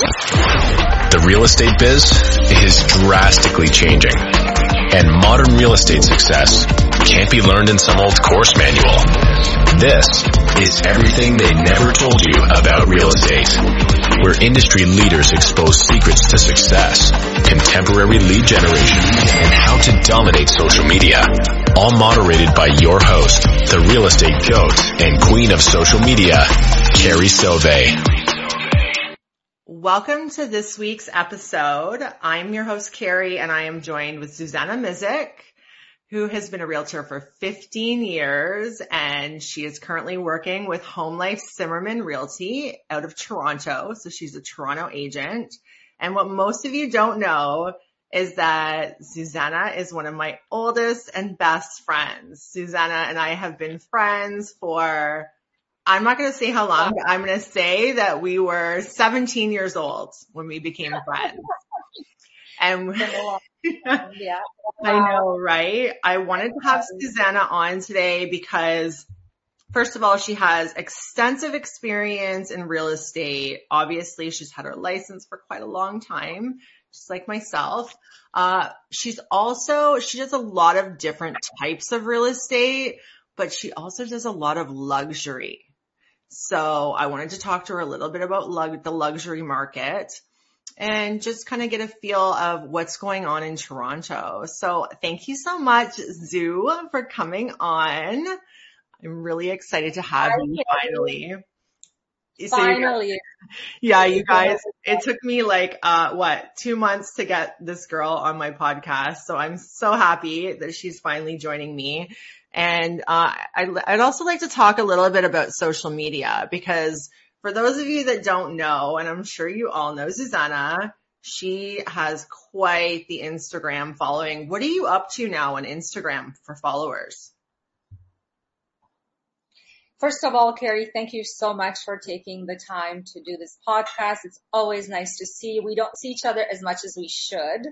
The real estate biz is drastically changing, and modern real estate success can't be learned in some old course manual. This is everything they never told you about real estate, where industry leaders expose secrets to success, contemporary lead generation, and how to dominate social media. All moderated by your host, the real estate goat and queen of social media, Carrie Soave. Welcome to this week's episode. I'm your host, Carrie, and I am joined with Zuzana Misik, who has been a realtor for 15 years, and she is currently working with Home Life Cimerman Realty out of Toronto. So she's a Toronto agent. And what most of you don't know is that Zuzana is one of my oldest and best friends. Zuzana and I have been friends for I'm not going to say how long, but I'm going to say that we were 17 years old when we became friends. And yeah. I know, right? I wanted to have Zuzana on today because first of all, she has extensive experience in real estate. Obviously, she's had her license for quite a long time, just like myself. Uh, she's also, she does a lot of different types of real estate, but she also does a lot of luxury. So I wanted to talk to her a little bit about lug- the luxury market and just kind of get a feel of what's going on in Toronto. So thank you so much, Zoo, for coming on. I'm really excited to have you finally. So Finally. yeah, you guys, it took me like, uh, what, two months to get this girl on my podcast. So I'm so happy that she's finally joining me. And, uh, I'd, I'd also like to talk a little bit about social media because for those of you that don't know, and I'm sure you all know Zuzana, she has quite the Instagram following. What are you up to now on Instagram for followers? First of all, Carrie, thank you so much for taking the time to do this podcast. It's always nice to see you. We don't see each other as much as we should.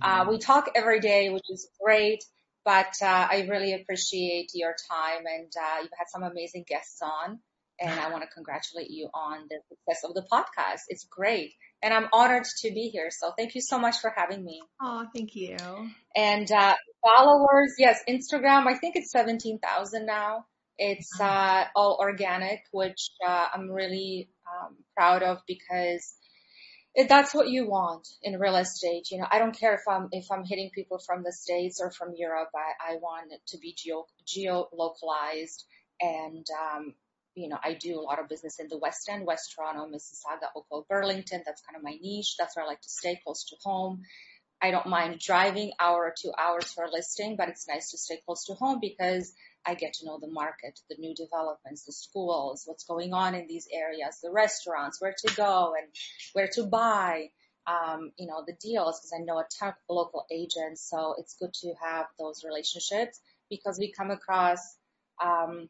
Uh, we talk every day, which is great, but uh, I really appreciate your time and uh, you've had some amazing guests on. And I want to congratulate you on the success of the podcast. It's great. And I'm honored to be here. So thank you so much for having me. Oh, thank you. And uh, followers, yes, Instagram, I think it's 17,000 now. It's uh, all organic, which uh, I'm really um, proud of because that's what you want in real estate. You know, I don't care if I'm if I'm hitting people from the states or from Europe. I, I want it to be geo geo localized, and um, you know, I do a lot of business in the West End, West Toronto, Mississauga, Oakville, Burlington. That's kind of my niche. That's where I like to stay close to home. I don't mind driving hour or two hours for a listing, but it's nice to stay close to home because I get to know the market, the new developments, the schools, what's going on in these areas, the restaurants, where to go and where to buy, um, you know, the deals because I know a ton of local agents. So it's good to have those relationships because we come across, um,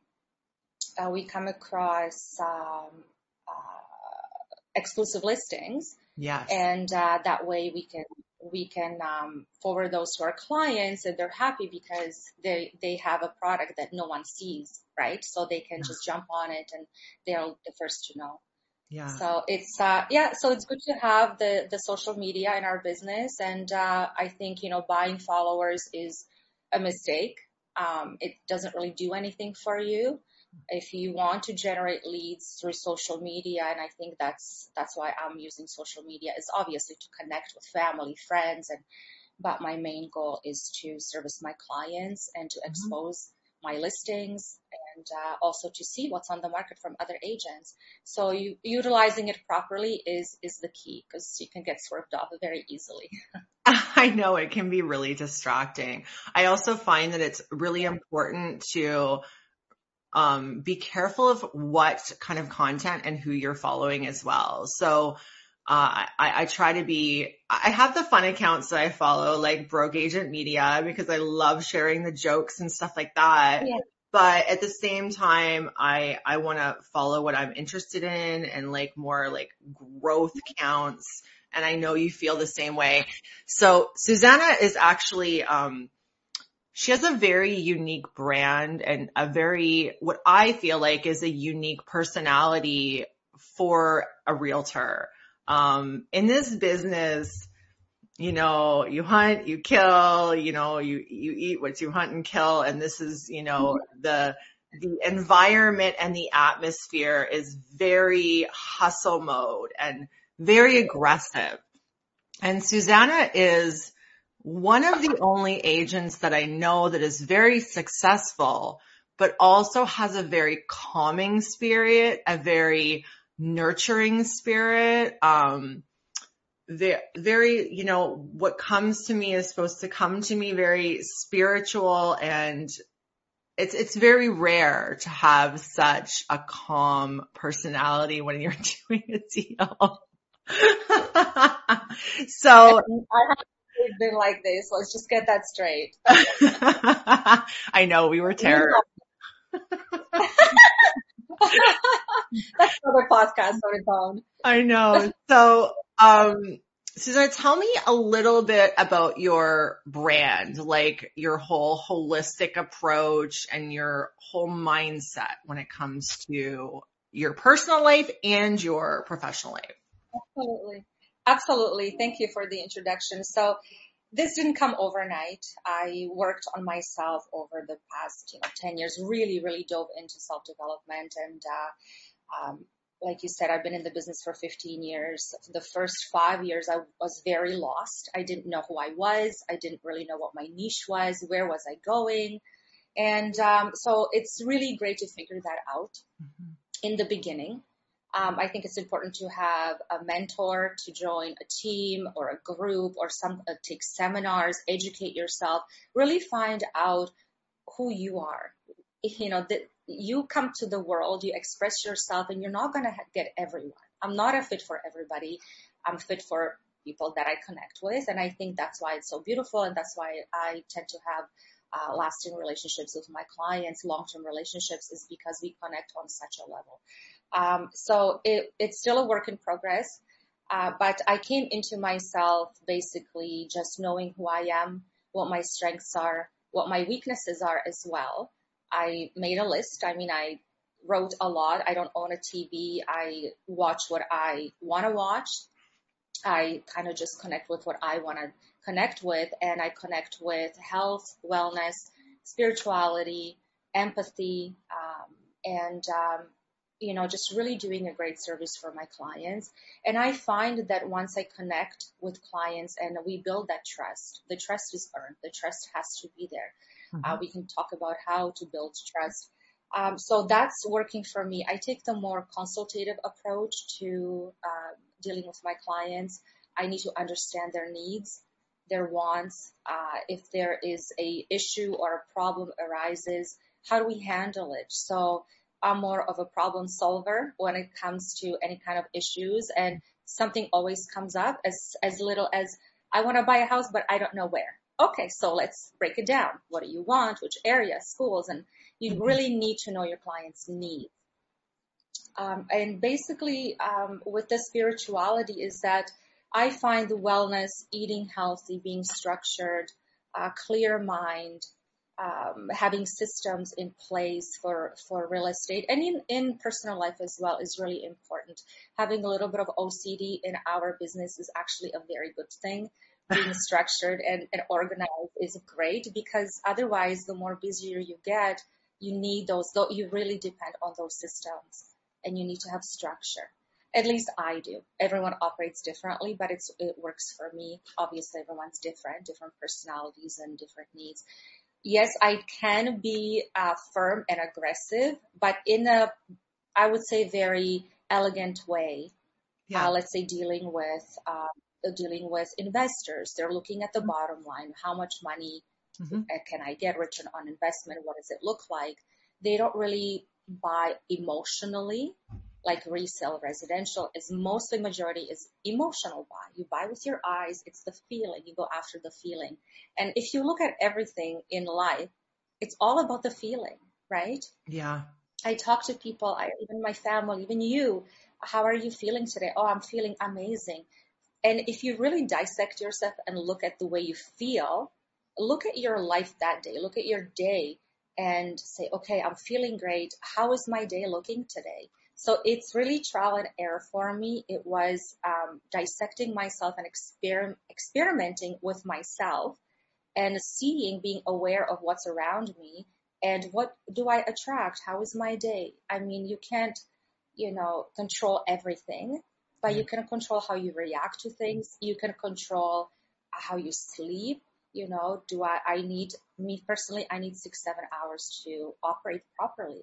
uh, we come across, um, uh, exclusive listings Yes. and uh, that way we can we can um, forward those to our clients and they're happy because they they have a product that no one sees right? So they can just jump on it and they're the first to know. Yeah. so it's uh yeah so it's good to have the the social media in our business and uh i think you know buying followers is a mistake. Um it doesn't really do anything for you if you want to generate leads through social media and i think that's that's why i'm using social media is obviously to connect with family friends and but my main goal is to service my clients and to expose my listings and uh, also to see what's on the market from other agents. So you utilizing it properly is is the key because you can get swerved off very easily. I know it can be really distracting. I also find that it's really important to um, be careful of what kind of content and who you're following as well. So uh, I, I try to be, I have the fun accounts that I follow, like Broke Agent Media, because I love sharing the jokes and stuff like that. Yeah. But at the same time, I, I want to follow what I'm interested in and like more like growth counts. And I know you feel the same way. So Zuzana is actually, um, she has a very unique brand and a very, what I feel like is a unique personality for a realtor. Um, in this business, you know, you hunt, you kill, you know, you, you eat what you hunt and kill. And this is, you know, the, the environment and the atmosphere is very hustle mode and very aggressive. And Zuzana is one of the only agents that I know that is very successful, but also has a very calming spirit, a very nurturing spirit. Um, very, you know, what comes to me is supposed to come to me very spiritual and it's, it's very rare to have such a calm personality when you're doing a deal. so I have been like this. Let's just get that straight. I know we were terrible. That's another podcast on its own. I know. So, um, Zuzana, tell me a little bit about your brand, like your whole holistic approach and your whole mindset when it comes to your personal life and your professional life. Absolutely. Absolutely. Thank you for the introduction. So this didn't come overnight. I worked on myself over the past, you know, 10 years, really, really dove into self-development. And, uh, um, like you said, I've been in the business for 15 years. The first five years, I was very lost. I didn't know who I was. I didn't really know what my niche was. Where was I going? And, um, so it's really great to figure that out mm-hmm. in the beginning. Um, I think it's important to have a mentor to join a team or a group or some uh, take seminars, educate yourself, really find out who you are. You know, that you come to the world, you express yourself, and you're not going to get everyone. I'm not a fit for everybody. I'm fit for people that I connect with, and I think that's why it's so beautiful, and that's why I tend to have uh, lasting relationships with my clients, long-term relationships, is because we connect on such a level. Um, so it, it's still a work in progress. Uh, but I came into myself basically just knowing who I am, what my strengths are, what my weaknesses are as well. I made a list. I mean, I wrote a lot. I don't own a TV. I watch what I want to watch. I kind of just connect with what I want to connect with and I connect with health, wellness, spirituality, empathy, um, and um, you know, just really doing a great service for my clients. And I find that once I connect with clients and we build that trust, the trust is earned. The trust has to be there. Mm-hmm. Uh, we can talk about how to build trust. Um, so that's working for me. I take the more consultative approach to uh, dealing with my clients. I need to understand their needs, their wants. Uh, if there is a issue or a problem arises, how do we handle it? So I'm more of a problem solver when it comes to any kind of issues and something always comes up as, as little as I want to buy a house, but I don't know where. Okay, so let's break it down. What do you want? Which area, schools? And you mm-hmm. really need to know your client's needs. Um, and basically, um, with the spirituality is that I find the wellness, eating healthy, being structured, uh, clear mind, um, having systems in place for, for real estate and in, in personal life as well is really important. Having a little bit of OCD in our business is actually a very good thing. Being structured and, and organized is great because otherwise the more busier you get, you need those, though you really depend on those systems and you need to have structure. At least I do. Everyone operates differently, but it's, it works for me. Obviously everyone's different, different personalities and different needs yes, I can be uh, firm and aggressive, but in a, I would say, very elegant way. Yeah. Uh, let's say dealing with uh, dealing with investors. They're looking at the mm-hmm. bottom line. How much money mm-hmm. can I get return on investment? What does it look like? They don't really buy emotionally like resale residential is mostly majority is emotional buy. You buy with your eyes. It's the feeling. You go after the feeling. And if you look at everything in life, it's all about the feeling, right? Yeah. I talk to people, I, even my family, even you. How are you feeling today? Oh, I'm feeling amazing. And if you really dissect yourself and look at the way you feel, look at your life that day, look at your day and say, okay, I'm feeling great. How is my day looking today? So it's really trial and error for me. It was um, dissecting myself and exper- experimenting with myself and seeing, being aware of what's around me and what do I attract? How is my day? I mean, you can't, you know, control everything, but you can control how you react to things. You can control how you sleep. You know, do I, I need, me personally, I need six, seven hours to operate properly.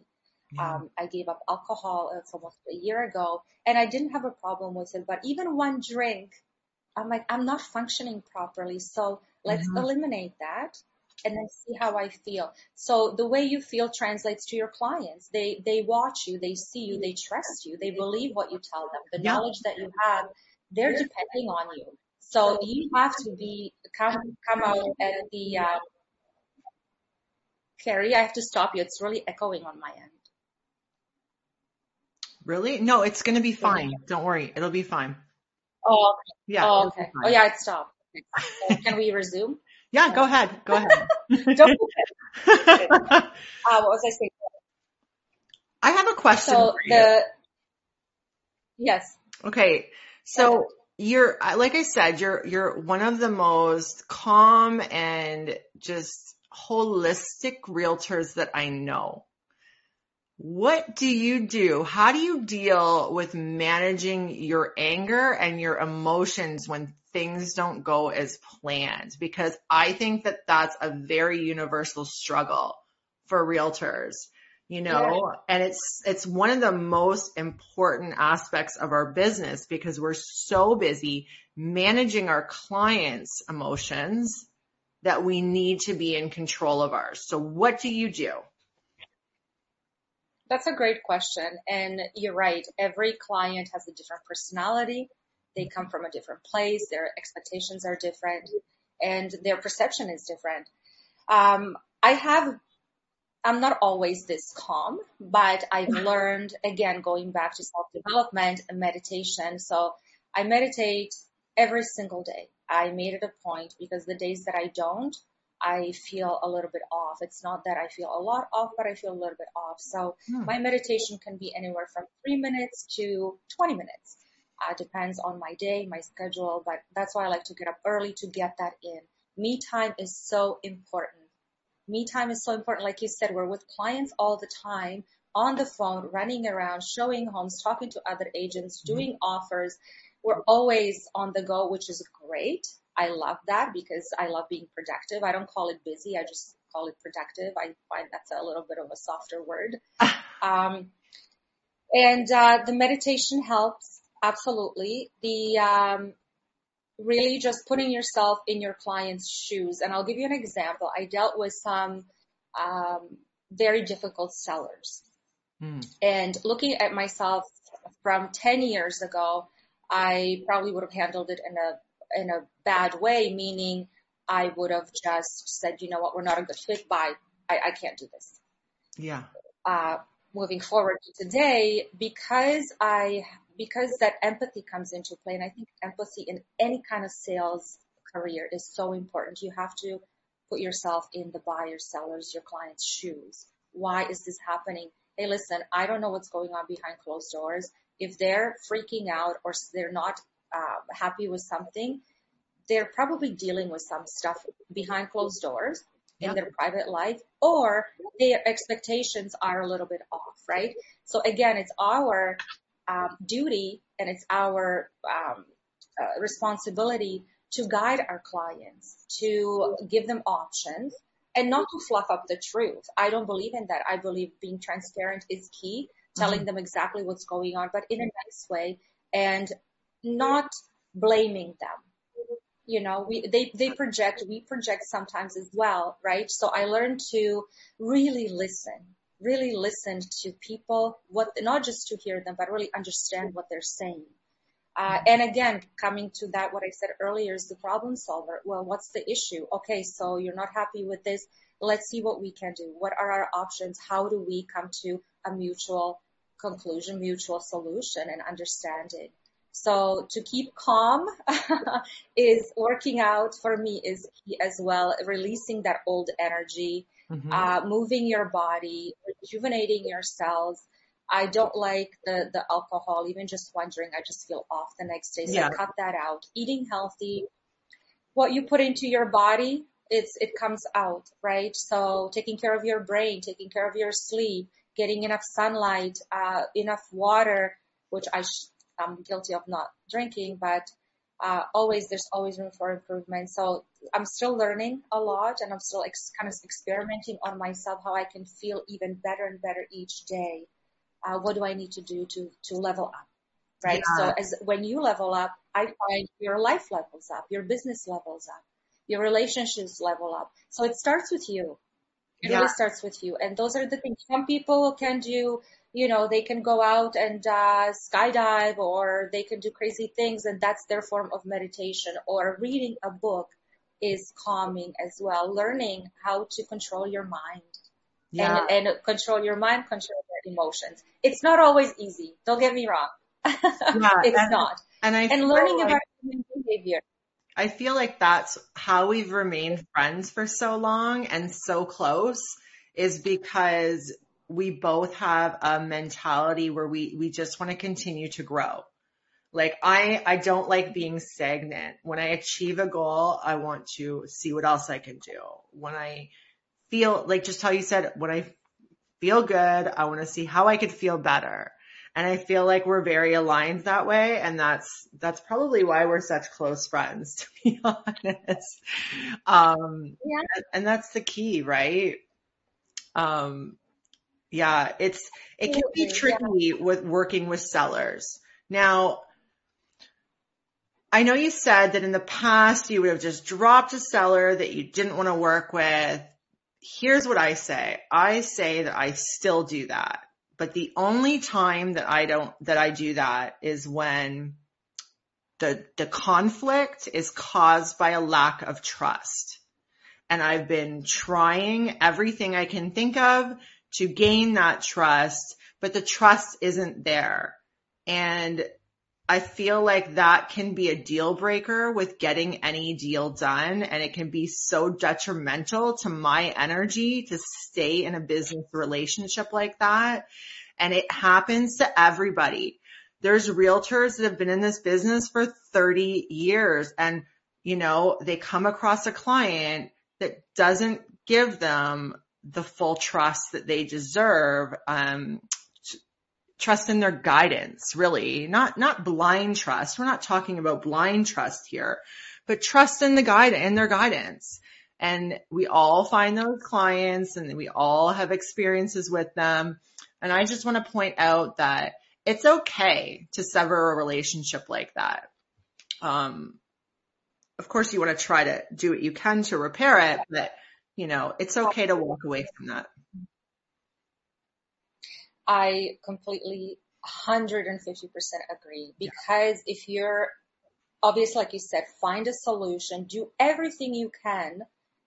Yeah. Um, I gave up alcohol uh, almost a year ago and I didn't have a problem with it, but even one drink, I'm like, I'm not functioning properly. So let's mm-hmm. eliminate that and then see how I feel. So the way you feel translates to your clients. They, they watch you, they see you, they trust you, they believe what you tell them. The yeah. knowledge that you have, they're depending on you. So you have to be, come, come out at the, uh, Carrie, I have to stop you. It's really echoing on my end. Really? No, it's going to be fine. Don't worry. It'll be fine. Oh, okay. Yeah. Oh, okay. Oh, yeah, it stopped. Can we resume? Yeah, go ahead. Go ahead. uh, what was I saying? I have a question. So the yes. Okay. So you're like I said, you're you're one of the most calm and just holistic realtors that I know. What do you do? How do you deal with managing your anger and your emotions when things don't go as planned because I think that that's a very universal struggle for realtors, you know, yeah. and it's, it's one of the most important aspects of our business because we're so busy managing our clients' emotions that we need to be in control of ours. So what do you do? That's a great question. And you're right. Every client has a different personality they come from a different place, their expectations are different, and their perception is different. Um, I have, I'm not always this calm, but I've learned, again, going back to self-development and meditation. So I meditate every single day. I made it a point because the days that I don't, I feel a little bit off. It's not that I feel a lot off, but I feel a little bit off. So hmm. my meditation can be anywhere from three minutes to 20 minutes. Uh, depends on my day, my schedule, but that's why I like to get up early to get that in. Me time is so important. Me time is so important. Like you said, we're with clients all the time on the phone, running around, showing homes, talking to other agents, mm-hmm. doing offers. We're always on the go, which is great. I love that because I love being productive. I don't call it busy. I just call it productive. I find that's a little bit of a softer word. um, and uh, the meditation helps. Absolutely. The um, really just putting yourself in your client's shoes. And I'll give you an example. I dealt with some um, very difficult sellers. Mm. And looking at myself from 10 years ago, I probably would have handled it in a in a bad way, meaning I would have just said, you know what, we're not a good fit. Bye. I, I can't do this. Yeah. Uh, moving forward today, because I because that empathy comes into play. And I think empathy in any kind of sales career is so important. You have to put yourself in the buyer, sellers, your client's shoes. Why is this happening? Hey, listen, I don't know what's going on behind closed doors. If they're freaking out or they're not uh, happy with something, they're probably dealing with some stuff behind closed doors in their private life or their expectations are a little bit off, right? So again, it's our um, duty and it's our um, uh, responsibility to guide our clients, to give them options and not to fluff up the truth. I don't believe in that. I believe being transparent is key, telling mm-hmm. them exactly what's going on, but in a nice way and not blaming them. You know, we, they, they project, we project sometimes as well, right? So I learned to really listen really listen to people, what not just to hear them, but really understand what they're saying. Uh, and again, coming to that, what I said earlier is the problem solver. Well, what's the issue? Okay, so you're not happy with this. Let's see what we can do. What are our options? How do we come to a mutual conclusion, mutual solution and understanding? So to keep calm is working out for me is key as well, releasing that old energy, mm-hmm. uh, moving your body, rejuvenating your cells, I don't like the, the alcohol, even just one drink, I just feel off the next day. So Yeah. Cut that out. Eating healthy, what you put into your body, it's, it comes out, right? So taking care of your brain, taking care of your sleep, getting enough sunlight, uh, enough water, which I, sh- I'm guilty of not drinking, but, uh, always, there's always room for improvement. So I'm still learning a lot and I'm still ex- kind of experimenting on myself, how I can feel even better and better each day. Uh, what do I need to do to, to level up? Right. Yeah. So as when you level up, I find your life levels up, your business levels up, your relationships level up. So it starts with you. It Yeah. really starts with you. And those are the things some people can do, you know, they can go out and, uh, skydive or they can do crazy things and that's their form of meditation or reading a book is calming as well. Learning how to control your mind Yeah. and, and control your mind, control your emotions. It's not always easy. Don't get me wrong. it's and- not. and I And learning like- about human behavior. I feel like that's how we've remained friends for so long and so close is because we both have a mentality where we, we just want to continue to grow. Like I, I don't like being stagnant. When I achieve a goal, I want to see what else I can do. When I feel like just how you said, when I feel good, I want to see how I could feel better. And I feel like we're very aligned that way. And that's, that's probably why we're such close friends, to be honest. Um, Yeah. and- and that's the key, right? Um, yeah, it's, it can be tricky with working with sellers. Now, I know you said that in the past you would have just dropped a seller that you didn't want to work with. Here's what I say. I say that I still do that, but the only time that I don't, that I do that is when the, the conflict is caused by a lack of trust. And I've been trying everything I can think of to gain that trust, but the trust isn't there. And I feel like that can be a deal breaker with getting any deal done. And it can be so detrimental to my energy to stay in a business relationship like that. And it happens to everybody. There's realtors that have been in this business for 30 years and, you know, they come across a client that doesn't give them the full trust that they deserve. Um, trust in their guidance, really, not, not blind trust. We're not talking about blind trust here, but trust in the guide in their guidance. And we all find those clients and we all have experiences with them. And I just want to point out that it's okay to sever a relationship like that. Um, of course you want to try to do what you can to repair it, but you know, it's okay to walk away from that. I completely 150% agree because if you're obviously, like you said, find a solution, do everything you can,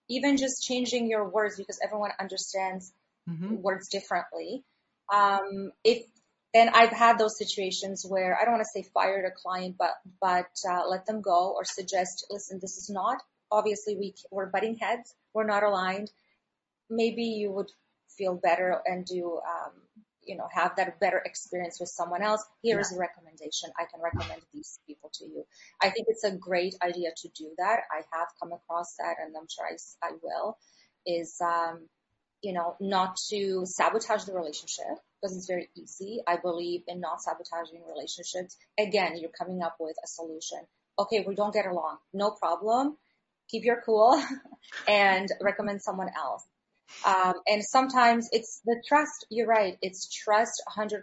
even just changing your words because everyone understands hmm words differently. Um, if and I've had those situations where I don't want to say fired a client, but but uh, let them go or suggest, listen, this is not obviously we we're butting heads, we're not aligned. Maybe you would feel better and do um, you know have that better experience with someone else. Here is a recommendation. I can recommend these people to you. I think it's a great idea to do that. I have come across that, and I'm sure I will. Is um, you know, not to sabotage the relationship because it's very easy. I believe in not sabotaging relationships. Again, you're coming up with a solution. Okay, we don't get along. No problem. Keep your cool and recommend someone else. Um, and sometimes it's the trust. You're right. It's trust 100%.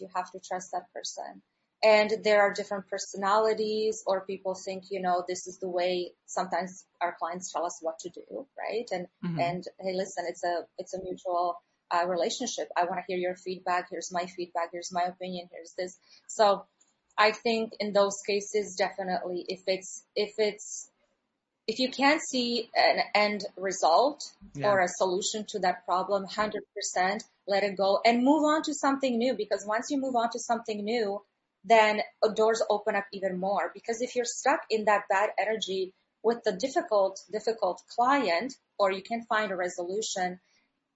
You have to trust that person. And there are different personalities or people think, you know, this is the way sometimes our clients tell us what to do, right? And Mhm. and hey, listen, it's a it's a mutual uh, relationship. I want to hear your feedback. Here's my feedback. Here's my opinion. Here's this. So I think in those cases, definitely, if it's if it's if you can't see an end result Yeah. or a solution to that problem, 100% let it go and move on to something new. Because once you move on to something new, then doors open up even more. Because if you're stuck in that bad energy with the difficult, difficult client, or you can't find a resolution,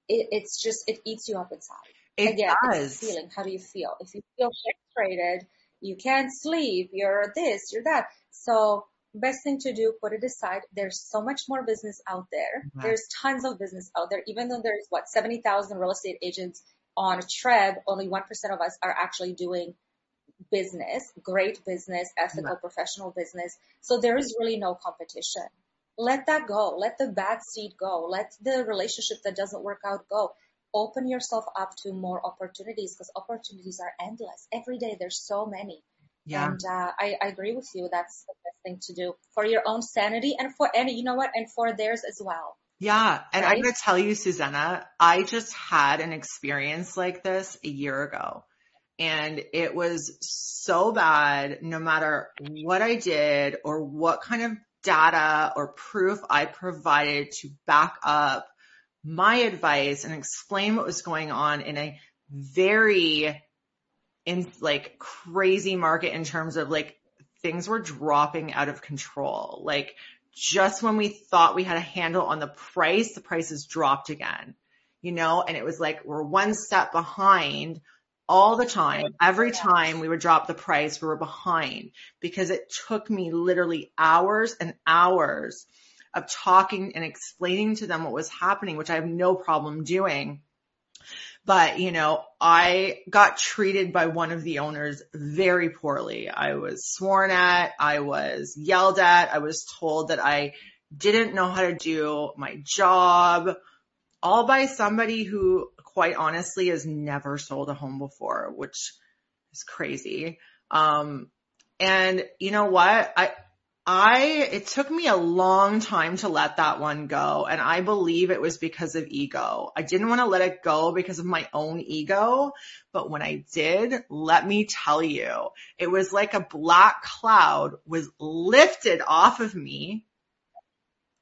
it, it's just, it eats you up inside. It Again, does. feeling. How do you feel? If you feel frustrated, you can't sleep, you're this, you're that. So best thing to do, put it aside. There's so much more business out there. Yeah. There's tons of business out there. Even though there's what, 70,000 real estate agents on TREB, only 1% of us are actually doing business, great business, ethical, Yeah. professional business. So there is really no competition. Let that go. Let the bad seed go. Let the relationship that doesn't work out go. Open yourself up to more opportunities because opportunities are endless. Every day there's so many. Yeah. And uh, I, I agree with you. That's the best thing to do for your own sanity and for any, you know what and for theirs as well. Yeah. And I'm going to tell you, Zuzana, I just had an experience like this a year ago and it was so bad no matter what I did or what kind of data or proof I provided to back up my advice and explain what was going on in a very in like crazy market in terms of like things were dropping out of control. Like just when we thought we had a handle on the price, the prices dropped again, you know, and it was like we're one step behind all the time. Every time we would drop the price, we were behind because it took me literally hours and hours of talking and explaining to them what was happening, which I have no problem doing. But, you know, I got treated by one of the owners very poorly. I was sworn at. I was yelled at. I was told that I didn't know how to do my job all by somebody who quite honestly has never sold a home before, which is crazy. Um, and you know what? I, I, it took me a long time to let that one go. And I believe it was because of ego. I didn't want to let it go because of my own ego. But when I did, let me tell you, it was like a black cloud was lifted off of me.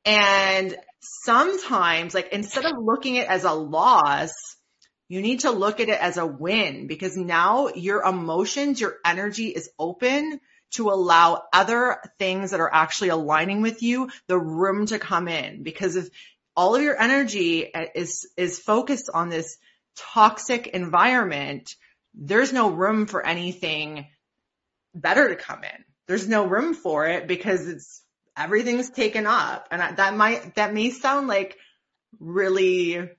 And sometimes like instead of looking at it as a loss, you need to look at it as a win because now your emotions, your energy is open to allow other things that are actually aligning with you the room to come in. Because if all of your energy is is focused on this toxic environment there's no room for anything better to come in. There's no room for it because it's everything's taken up. And that might that may sound like really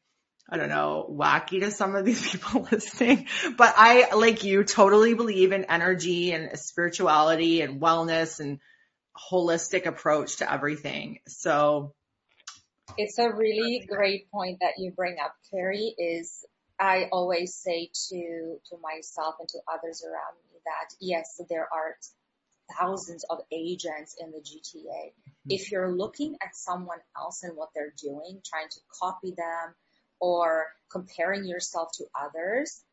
I don't know, wacky to some of these people listening, but I, like you, totally believe in energy and spirituality and wellness and holistic approach to everything. So It's a really great point that you bring up, Carrie, is I always say to, to myself and to others around me that yes, there are thousands of agents in the GTA. Mm-hmm. If you're looking at someone else and what they're doing, trying to copy them or comparing yourself to others,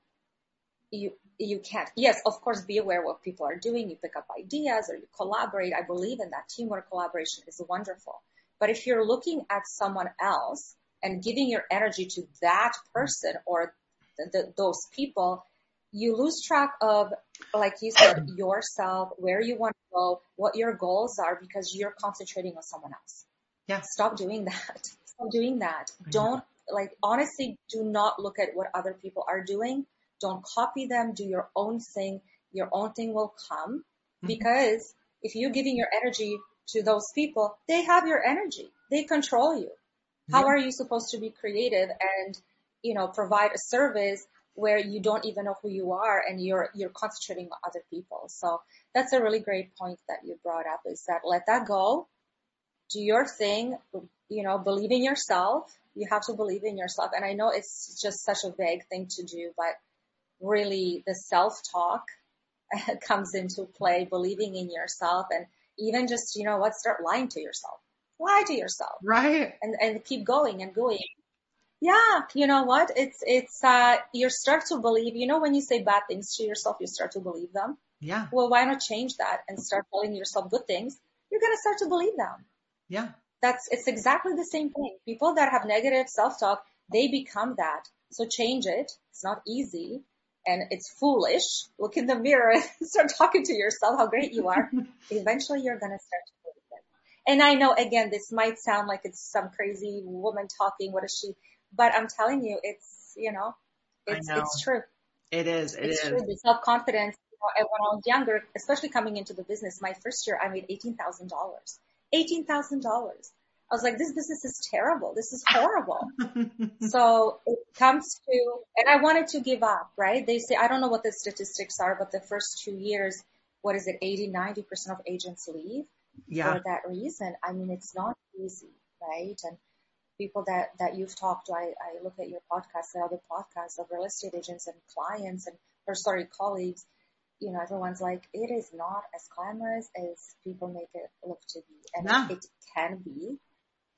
you you can't. Yes, of course, be aware what people are doing. You pick up ideas or you collaborate. I believe in that. Teamwork collaboration is wonderful. But if you're looking at someone else and giving your energy to that person or th th those people, you lose track of, like you said, yourself, where you want to go, what your goals are because you're concentrating on someone else. Yeah. Stop doing that. Stop doing that. Don't like honestly do not look at what other people are doing. Don't copy them. Do your own thing. Your own thing will come Mhm. because if you're giving your energy to those people, they have your energy. They control you. How Yeah. are you supposed to be creative and, you know, provide a service where you don't even know who you are and you're, you're concentrating on other people. So that's a really great point that you brought up is that let that go. Do your thing, you know, believe in yourself. You have to believe in yourself. And I know it's just such a vague thing to do, but really the self-talk comes into play, believing in yourself and even just, you know what, start lying to yourself. Lie to yourself right. and, and keep going and going. Yeah, you know what? It's, it's, uh, you start to believe, you know, when you say bad things to yourself, you start to believe them. Yeah. Well, why not change that and start telling yourself good things? You're going to start to believe them. Yeah. That's, it's exactly the same thing. People that have negative self-talk, they become that. So change it. It's not easy and it's foolish. Look in the mirror and start talking to yourself how great you are. Eventually you're going to start to believe it. And I know again, this might sound like it's some crazy woman talking. What is she? But I'm telling you, it's, you know, It's, it's true. It is. It it's is. true. The self confidence. You know, when I was younger, especially coming into the business, my first year I made eighteen thousand dollars. Eighteen thousand dollars. I was like, this business is terrible. This is horrible. so it comes to, and I wanted to give up, right? They say, I don't know what the statistics are, but the first two years, what is it, 80, 90% of agents leave yeah. for that reason. I mean, it's not easy, right? And people that, that you've talked to, I, I look at your podcast and other podcasts of real estate agents and clients and, or sorry, colleagues, you know, everyone's like, it is not as glamorous as people make it look to be. And No. it can be,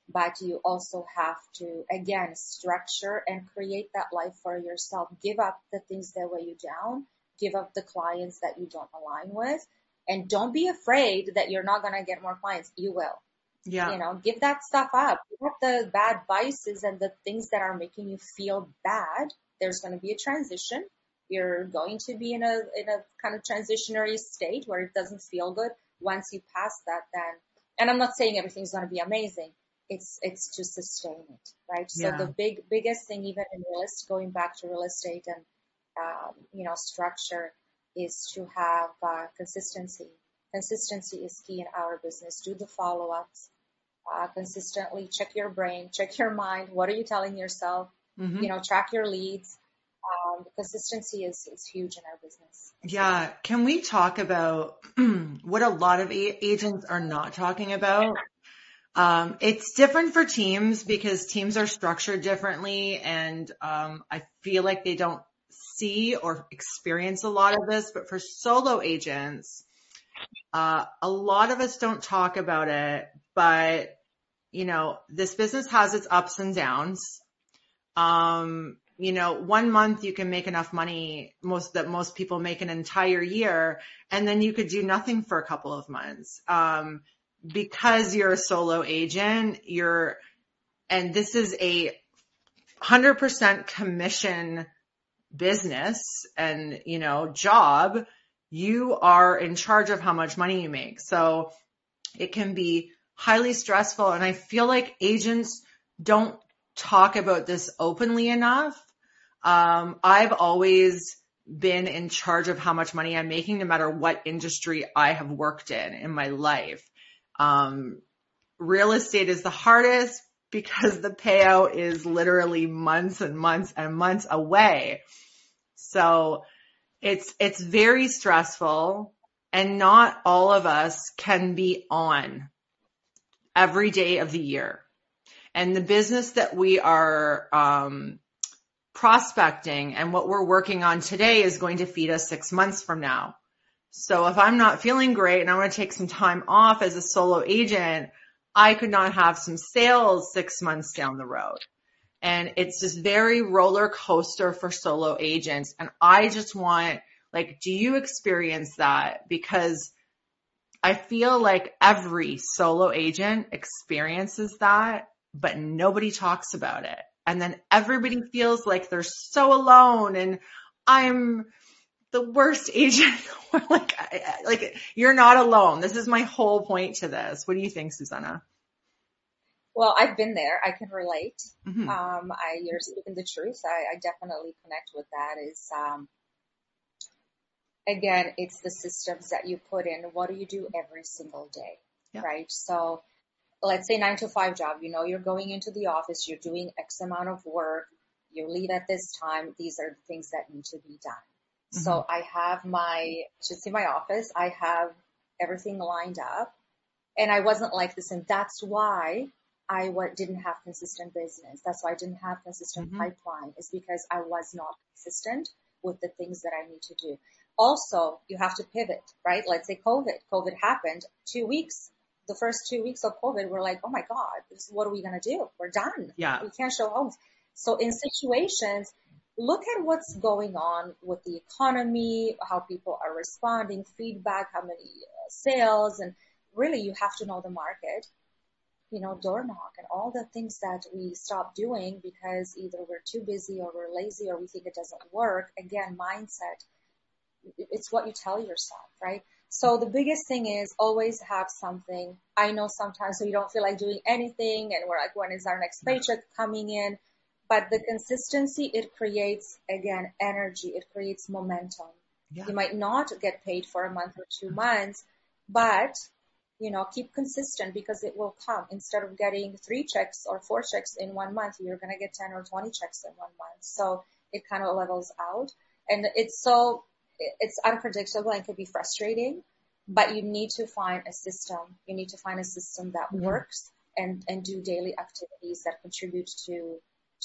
but you also have to, again, structure and create that life for yourself. Give up the things that weigh you down. Give up the clients that you don't align with. And don't be afraid that you're not going to get more clients. You will. Yeah. You know, give that stuff up. Give up the bad vices and the things that are making you feel bad. There's going to be a transition. You're going to be in a, in a kind of transitionary state where it doesn't feel good. Once you pass that, then, and I'm not saying everything's going to be amazing. It's, it's to sustain it, right? So the big, biggest thing, even in real estate, going back to real estate and, um, you know, structure is to have, uh, consistency. Consistency is key in our business. Do the follow-ups uh, consistently. Check your brain, check your mind. What are you telling yourself? Mhm. You know, track your leads. Um, consistency is, is huge in our business. Yeah. Can we talk about what a lot of agents are not talking about? Um, it's different for teams because teams are structured differently and, um, I feel like they don't see or experience a lot of this, but for solo agents, uh, a lot of us don't talk about it, but you know, this business has its ups and downs. Um, you know, one month you can make enough money, most that most people make an entire year, and then you could do nothing for a couple of months. Um, because you're a solo agent, you're, and this is a hundred percent commission business and, you know, job, you are in charge of how much money you make. So it can be highly stressful. And I feel like agents don't talk about this openly enough. Um, I've always been in charge of how much money I'm making, no matter what industry I have worked in in my life. Um, real estate is the hardest because the payout is literally months and months and months away. So it's, it's very stressful and not all of us can be on every day of the year. And the business that we are, um, prospecting and what we're working on today is going to feed us six months from now. So if I'm not feeling great and I want to take some time off as a solo agent, I could not have some sales six months down the road. And it's just very roller coaster for solo agents. And I just want, like, do you experience that? Because I feel like every solo agent experiences that, but nobody talks about it. And then everybody feels like they're so alone and I'm the worst agent. like, like you're not alone. This is my whole point to this. What do you think, Zuzana? Well, I've been there. I can relate. Mhm. Um, I, you're speaking the truth. I, I definitely connect with that is, um, again, it's the systems that you put in. What do you do every single day? Yeah. Right. So let's say nine to five job, you know, you're going into the office, you're doing X amount of work, you leave at this time. These are the things that need to be done. So I have my, just in my office, I have everything lined up and I wasn't like this. And that's why I didn't have consistent business. That's why I didn't have consistent Mhm. pipeline is because I was not consistent with the things that I need to do. Also, you have to pivot, right? Let's say COVID, COVID happened two weeks. The first two weeks of COVID, we're like, oh my God, this, what are we going to do? We're done. Yeah. We can't show homes. So in situations, look at what's going on with the economy, how people are responding, feedback, how many uh, sales, and really you have to know the market. You know, door knock and all the things that we stop doing because either we're too busy or we're lazy or we think it doesn't work. Again, mindset. It's what you tell yourself, right? So the biggest thing is always have something. I know sometimes we don't feel like doing anything and we're like, when is our next paycheck coming in? but the consistency, it creates, again, energy. It creates momentum. Yeah. You might not get paid for a month or two months, but you know, keep consistent because it will come. Instead of getting three checks or four checks in one month, you're going to get 10 or 20 checks in one month. So it kind of levels out and it's so, it's unpredictable and could be frustrating, but you need to find a system. You need to find a system that mm-hmm. works and, and do daily activities that contribute to,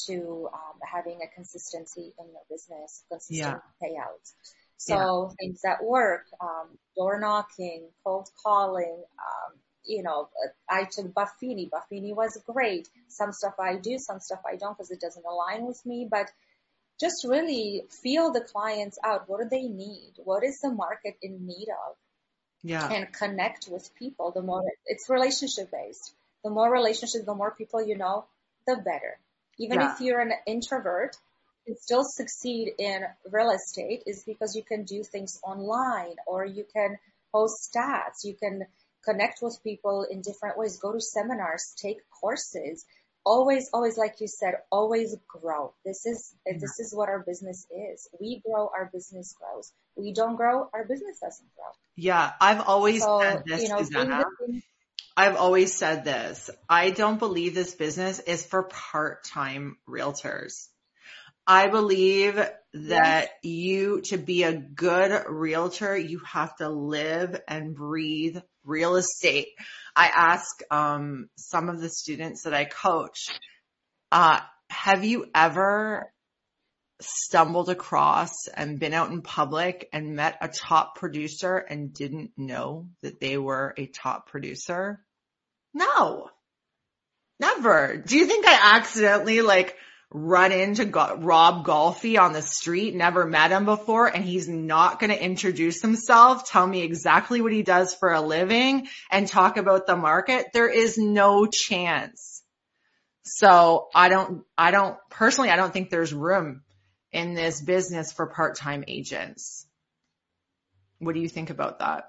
to um, having a consistency in your business, consistent yeah. payouts. So yeah. things that work, um, door knocking, cold calling, um, you know, I took Buffini. Buffini was great. Some stuff I do, some stuff I don't because it doesn't align with me, but just really feel the clients out. What do they need? What is the market in need of? Yeah. And connect with people. The more it's relationship based. The more relationships, the more people you know, the better. Even yeah. if you're an introvert, can still succeed in real estate is because you can do things online or you can post stats, you can connect with people in different ways, go to seminars, take courses. Always, always, like you said, always grow. This is, this is what our business is. We grow, our business grows. We don't grow, our business doesn't grow. Yeah. I've always so, said this, you know, Zuzana. I've always said this. I don't believe this business is for part-time realtors. I believe that yes. you, to be a good realtor, you have to live and breathe real estate. I ask, um, some of the students that I coach, uh, have you ever stumbled across and been out in public and met a top producer and didn't know that they were a top producer? No. Never. Do you think I accidentally like run into Go- Rob Golfi on the street, never met him before, and he's not going to introduce himself, tell me exactly what he does for a living, and talk about the market. There is no chance. So I don't, I don't, personally, I don't think there's room in this business for part-time agents. What do you think about that?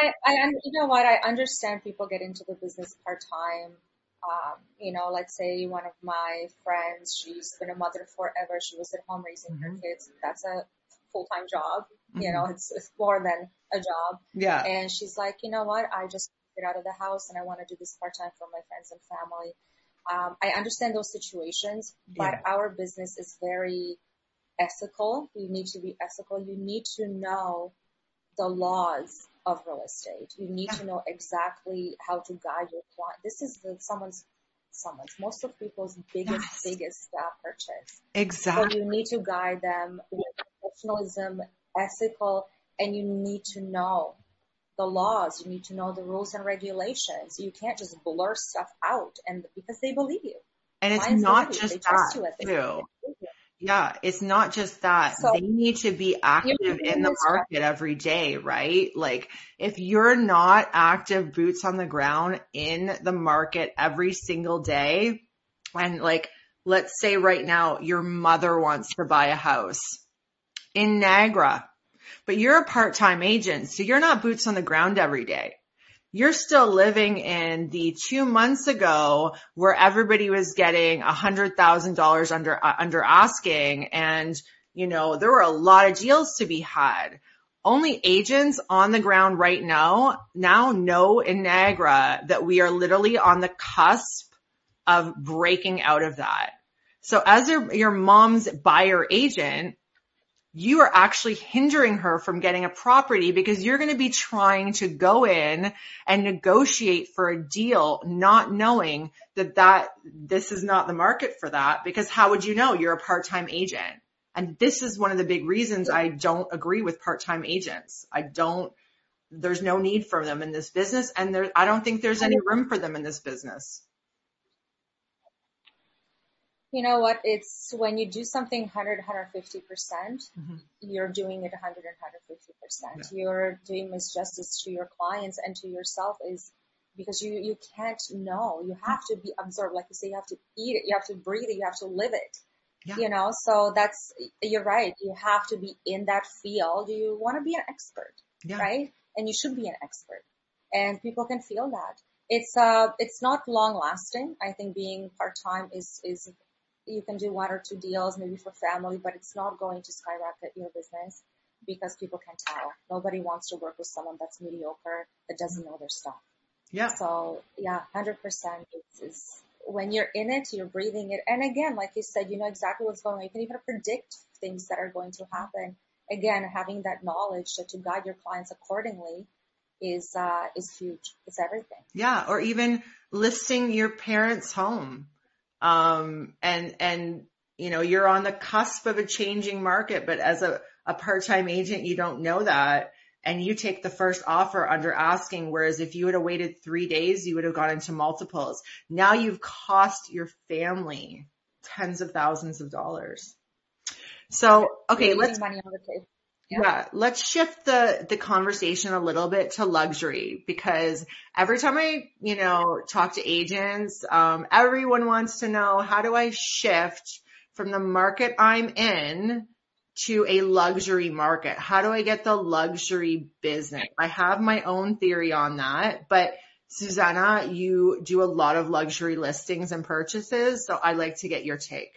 And I, I, you know what? I understand people get into the business part-time um, you know, let's say one of my friends, she's been a mother forever. She was at home raising mm-hmm. her kids. That's a full-time job. Mm-hmm. You know, it's, it's more than a job. Yeah. And she's like, you know what? I just get out of the house and I want to do this part-time for my friends and family. Um, I understand those situations, but yeah. our business is very ethical. You need to be ethical. You need to know the laws of real estate. You need yeah. to know exactly how to guide your client. This is the, someone's someone's most of people's biggest yes. biggest uh, purchase. Exactly. So you need to guide them with professionalism, ethical, and you need to know the laws. You need to know the rules and regulations. You can't just blur stuff out and because they believe you. And it's Clients not just that too. Yeah, it's not just that. So, they need to be active in the market every day, right? Like if you're not active boots on the ground in the market every single day, and like, let's say right now your mother wants to buy a house in Niagara, but you're a part-time agent, so you're not boots on the ground every day you're still living in the two months ago where everybody was getting a hundred thousand dollars under, uh, under asking. And, you know, there were a lot of deals to be had. Only agents on the ground right now, now know in Niagara that we are literally on the cusp of breaking out of that. So as your, your mom's buyer agent, you are actually hindering her from getting a property because you're going to be trying to go in and negotiate for a deal, not knowing that that this is not the market for that because how would you know you're a part-time agent? And this is one of the big reasons I don't agree with part-time agents. I don't, there's no need for them in this business and there, I don't think there's any room for them in this business you know what? It's when you do something 100, 150%, percent mm-hmm. you're doing it 100 150%. Yeah. You're doing misjustice to your clients and to yourself is because you, you can't know. You have to be absorbed. Like you say, you have to eat it. You have to breathe it. You have to live it. Yeah. You know, so that's, you're right. You have to be in that field. You want to be an expert, yeah. right? And you should be an expert and people can feel that. It's, uh, it's not long lasting. I think being part time is, is you can do one or two deals maybe for family, but it's not going to skyrocket your business because people can tell. Nobody wants to work with someone that's mediocre that doesn't know their stuff. Yeah. So yeah, hundred percent is when you're in it, you're breathing it. And again, like you said, you know exactly what's going on. You can even predict things that are going to happen. Again, having that knowledge to, to guide your clients accordingly is uh, is huge. It's everything. Yeah, or even listing your parents' home, um, and and you know you're on the cusp of a changing market, but as a a part-time agent, you don't know that, and you take the first offer under asking. Whereas if you would have waited three days, you would have gone into multiples. Now you've cost your family tens of thousands of dollars. So okay, let's money on the table. Yeah. yeah. let's shift the the conversation a little bit to luxury because every time I, you know, talk to agents, um, everyone wants to know how do I shift from the market I'm in to a luxury market? How do I get the luxury business? I have my own theory on that, but Zuzana, you do a lot of luxury listings and purchases, so I'd like to get your take.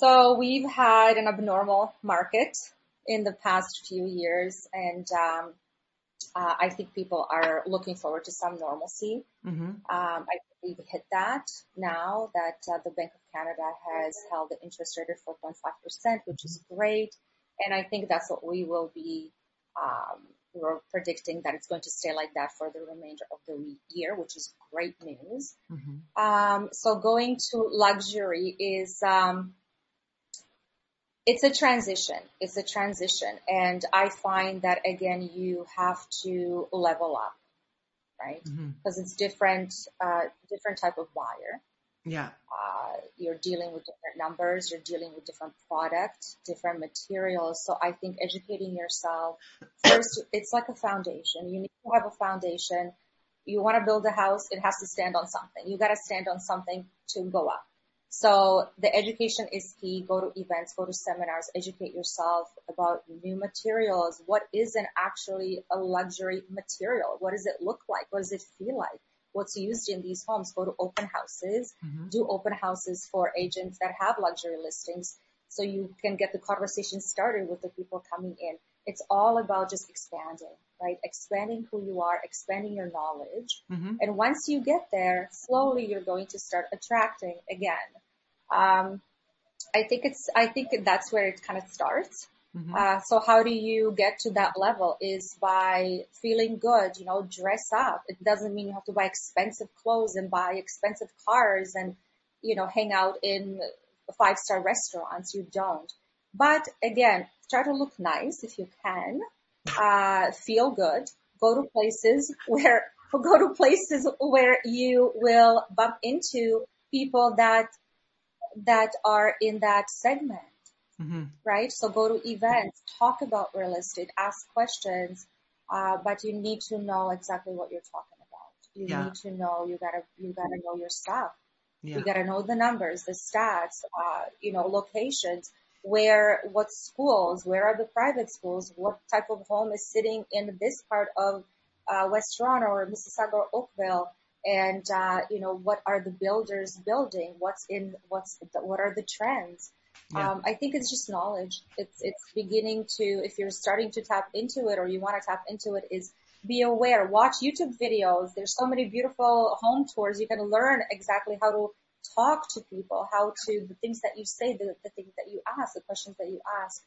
So we've had an abnormal market in the past few years, and um, uh, I think people are looking forward to some normalcy. Mm-hmm. Um, I think we've hit that now that uh, the Bank of Canada has held the interest rate at 4.5%, which is great. And I think that's what we will be, um, we're predicting that it's going to stay like that for the remainder of the year, which is great news. Mm-hmm. Um, so going to luxury is, um, it's a transition. It's a transition. And I find that again, you have to level up, right? Because Mm-hmm. it's different, uh, different type of buyer. Yeah. Uh, you're dealing with different numbers, you're dealing with different product, different materials. So I think educating yourself first, it's like a foundation. You need to have a foundation. You want to build a house, it has to stand on something. You got to stand on something to go up. So the education is key. Go to events, go to seminars, educate yourself about new materials. What is an actually a luxury material? What does it look like? What does it feel like? What's used in these homes? Go to open houses, Mm-hmm. do open houses for agents that have luxury listings so you can get the conversation started with the people coming in. It's all about just expanding, right? Expanding who you are, expanding your knowledge. Mm-hmm. And once you get there, slowly you're going to start attracting again. Um, I think it's, I think that's where it kind of starts. Mm-hmm. Uh, so how do you get to that level is by feeling good, you know, dress up. It doesn't mean you have to buy expensive clothes and buy expensive cars and, you know, hang out in five star restaurants. You don't. But again, try to look nice if you can, uh, feel good, go to places where, go to places where you will bump into people that, that are in that segment Mm-hmm. right? So go to events, talk about real estate, ask questions, uh, but you need to know exactly what you're talking about. You Yeah. need to know, you gotta, you gotta know your stuff. Yeah. You gotta know the numbers, the stats, uh, you know, locations, where, what schools, where are the private schools, what type of home is sitting in this part of, uh, West Toronto or Mississauga or Oakville. And, uh, you know, what are the builders building? What's in, what's, the, what are the trends? Yeah. Um, I think it's just knowledge. It's it's beginning to if you're starting to tap into it or you want to tap into it is be aware. Watch YouTube videos. There's so many beautiful home tours. You can learn exactly how to talk to people, how to the things that you say, the, the things that you ask, the questions that you ask.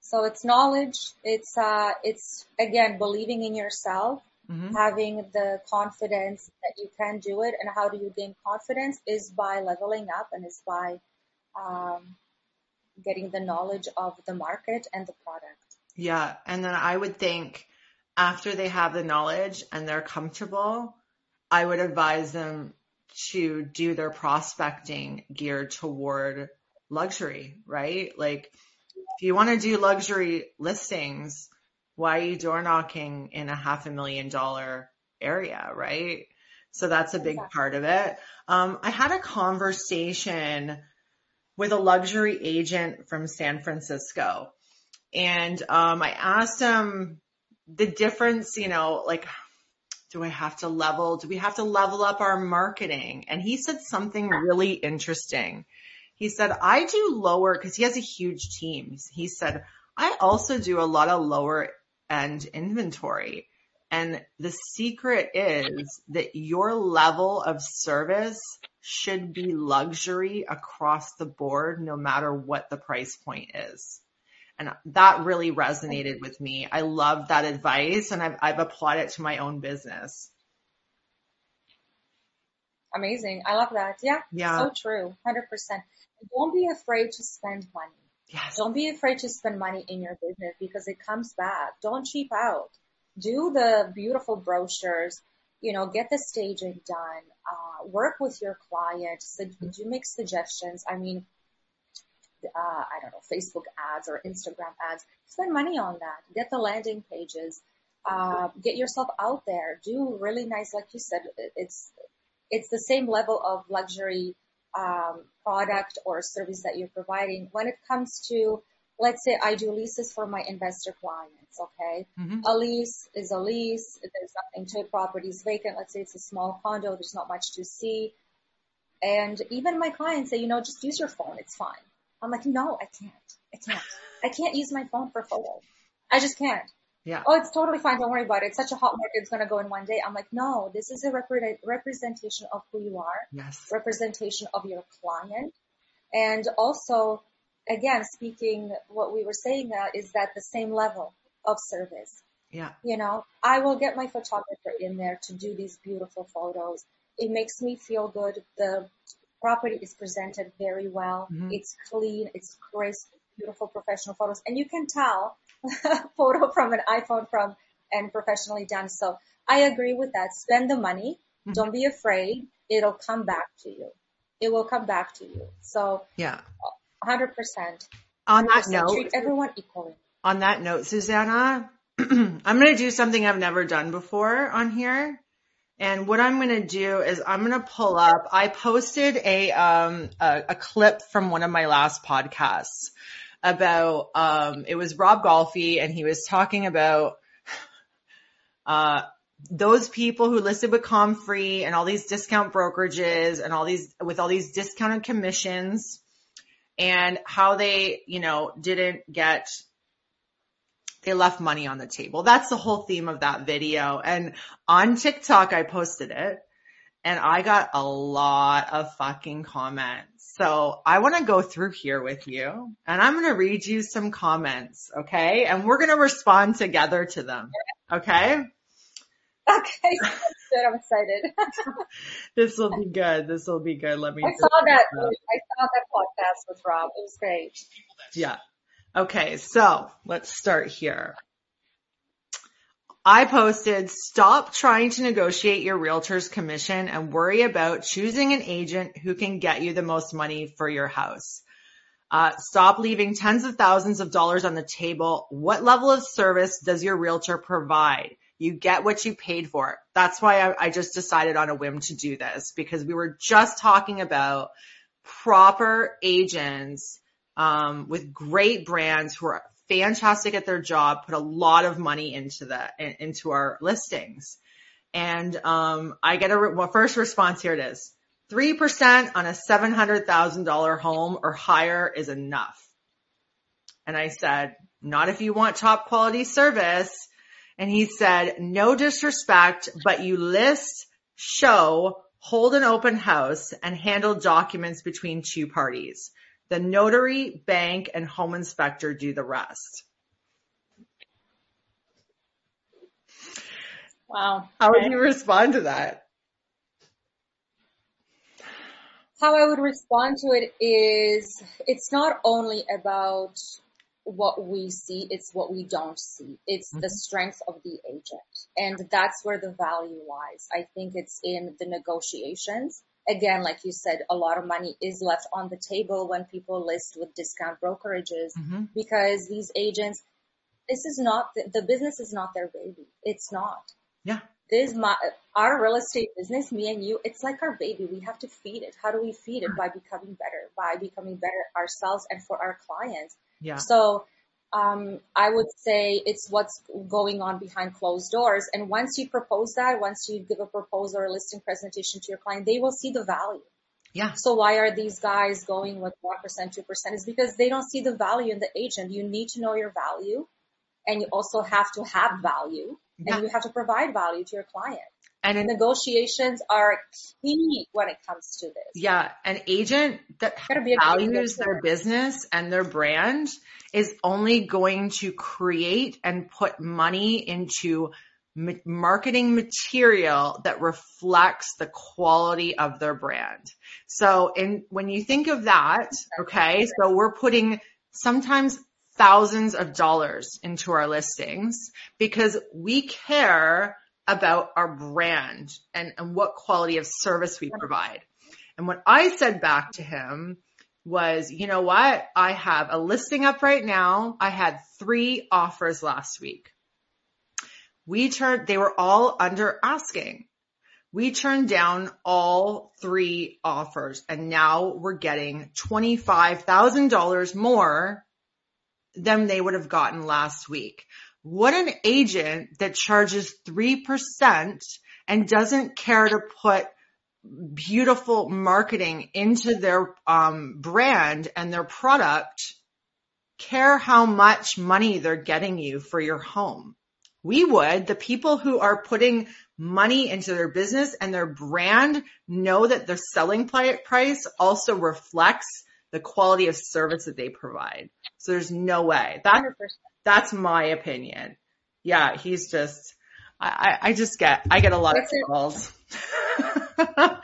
So it's knowledge. It's uh it's again believing in yourself, Mm-hmm. having the confidence that you can do it. And how do you gain confidence is by leveling up and is by um, getting the knowledge of the market and the product. Yeah. And then I would think after they have the knowledge and they're comfortable, I would advise them to do their prospecting geared toward luxury, right? Like if you want to do luxury listings, why are you door knocking in a half a million dollar area, right? So that's a big part of it. Um, I had a conversation with a luxury agent from San Francisco. And um, I asked him the difference, you know, like Do I have to level? Do we have to level up our marketing? And he said something really interesting. He said, I do lower, cause he has a huge team. He said, I also do a lot of lower end inventory. And the secret is that your level of service should be luxury across the board, no matter what the price point is. And that really resonated with me. I love that advice and I've, I've applied it to my own business. Amazing. I love that. Yeah. Yeah. So true. 100%. Don't be afraid to spend money. Yes. Don't be afraid to spend money in your business because it comes back. Don't cheap out. Do the beautiful brochures, you know, get the staging done, uh, work with your client, so do make suggestions. I mean, uh, I don't know, Facebook ads or Instagram ads. Spend money on that. Get the landing pages. Uh, get yourself out there. Do really nice, like you said. It's it's the same level of luxury um, product or service that you're providing. When it comes to, let's say, I do leases for my investor clients. Okay, Mhm. a lease is a lease. There's nothing to it. Property is vacant. Let's say it's a small condo. There's not much to see. And even my clients say, you know, just use your phone. It's fine. I'm like, no, I can't. I can't. I can't use my phone for photos. I just can't. Yeah. Oh, it's totally fine. Don't worry about it. It's such a hot market. It's going to go in one day. I'm like, no, this is a repre- representation of who you are, Yes. representation of your client. And also, again, speaking what we were saying uh, is that the same level of service. Yeah. You know, I will get my photographer in there to do these beautiful photos. It makes me feel good. The property is presented very well. Mhm. It's clean. It's crisp, beautiful professional photos. And you can tell a photo from an iPhone from and professionally done. So I agree with that. Spend the money. Mhm. Don't be afraid. It'll come back to you. It will come back to you. So Yeah. 100%. On that 100%. note, Treat everyone equally. on that note, Zuzana, I'm going to do something I've never done before on here. And what I'm going to do is I'm going to pull up, I posted a, um, a, a clip from one of my last podcasts about, um, it was Rob Golfi and he was talking about, uh, those people who listed with Comfree and all these discount brokerages and all these, with all these discounted commissions and how they, you know, didn't get they left money on the table. That's the whole theme of that video. And on TikTok, I posted it and I got a lot of fucking comments. So I want to go through here with you and I'm going to read you some comments. Okay. And we're going to respond together to them. Okay. Okay, good. I'm excited. This will be good. This will be good. Let me. I saw that. I saw that podcast with Rob. It was great. Yeah. Okay, so let's start here. I posted, stop trying to negotiate your realtor's commission and worry about choosing an agent who can get you the most money for your house. Uh, stop leaving tens of thousands of dollars on the table. What level of service does your realtor provide? You get what you paid for. That's why I, I just decided on a whim to do this because we were just talking about proper agents um, with great brands who are fantastic at their job, put a lot of money into the into our listings. And um, I get a well, first response here. It is three percent on a seven hundred thousand dollar home or higher is enough. And I said, not if you want top quality service. And he said, no disrespect, but you list, show, hold an open house, and handle documents between two parties. The notary, bank, and home inspector do the rest. Wow. How would you respond to that? How I would respond to it is it's not only about what we see, it's what we don't see. It's the mm-hmm. strength of the agent. And that's where the value lies. I think it's in the negotiations. Again, like you said, a lot of money is left on the table when people list with discount brokerages Mm-hmm. because these agents, this is not, the, the business is not their baby. It's not. Yeah. This is my, our real estate business, me and you, it's like our baby. We have to feed it. How do we feed it? By becoming better, by becoming better ourselves and for our clients. Yeah. So um, I would say it's what's going on behind closed doors. And once you propose that, once you give a proposal or a listing presentation to your client, they will see the value. Yeah. So why are these guys going with 1%, 2%? Is because they don't see the value in the agent. You need to know your value and you also have to have value Yeah. and you have to provide value to your client. And an, Negotiations are key when it comes to this. yeah, an agent that values their business and their brand is only going to create and put money into marketing material that reflects the quality of their brand. So in, when you think of that, okay, so we're putting sometimes thousands of dollars into our listings because we care about our brand and, and what quality of service we provide. And what I said back to him was, you know what? I have a listing up right now. I had three offers last week. We turned, they were all under asking. We turned down all three offers and now we're getting $25,000 more than they would have gotten last week. What an agent that charges 3% and doesn't care to put beautiful marketing into their um, brand and their product care how much money they're getting you for your home. We would, the people who are putting money into their business and their brand know that their selling price also reflects the quality of service that they provide. So there's no way. That 100%. That's my opinion. Yeah, he's just, I, I, I just get, I get a lot That's of calls.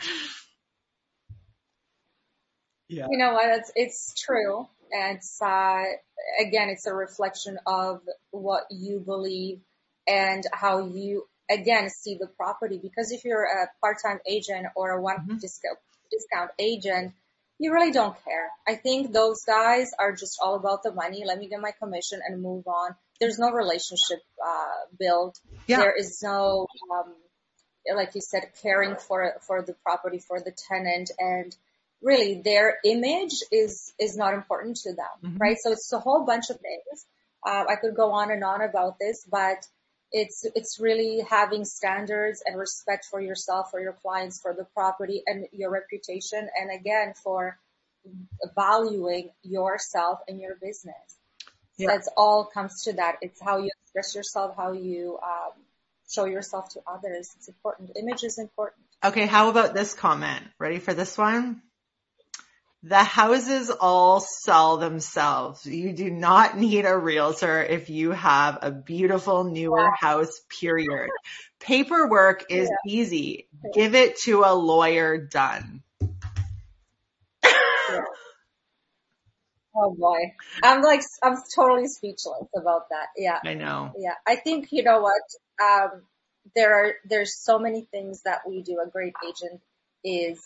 yeah. You know what? It's, it's true. And it's, uh, again, it's a reflection of what you believe and how you, again, see the property. Because if you're a part-time agent or a one Mhm. discount, discount agent, you really don't care. I think those guys are just all about the money. Let me get my commission and move on. There's no relationship, uh, built. Yeah. There is no, um, like you said, caring for, for the property, for the tenant and, really their image is is not important to them, Mhm. right? So it's a whole bunch of things. Uh, I could go on and on about this, but it's it's really having standards and respect for yourself, for your clients, for the property, and your reputation, and again for valuing yourself and your business. Yeah. That's all comes to that. It's how you express yourself, how you um, show yourself to others. It's important. Image is important. Okay, how about this comment? Ready for this one? The houses all sell themselves. You do not need a realtor if you have a beautiful newer house, period. Paperwork is easy. Give it to a lawyer done. Oh boy. I'm like, I'm totally speechless about that. Yeah. I know. Yeah. I think, you know what? Um, there are, there's so many things that we do. A great agent is,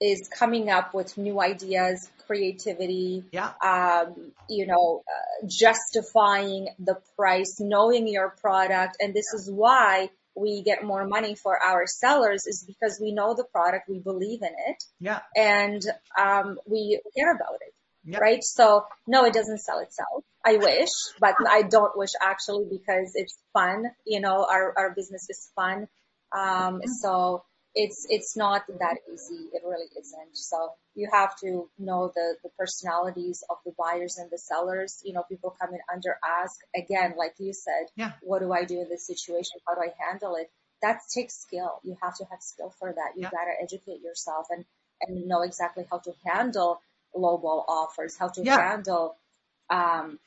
is coming up with new ideas, creativity, Yeah. um, you know, uh, justifying the price, knowing your product. And this is why we get more money for our sellers is because we know the product, we believe in it Yeah. and um, we care about it, Yep. right? So no, it doesn't sell itself. I wish, but I don't wish actually because it's fun. You know, our our business is fun. Um, so it's it's not that easy. It really isn't. So you have to know the the personalities of the buyers and the sellers. You know, people come in under ask again, like you said. Yeah. What do I do in this situation? How do I handle it? That takes skill. You have to have skill for that. You Yeah. gotta educate yourself and and know exactly how to handle lowball offers, how to Yeah. handle um,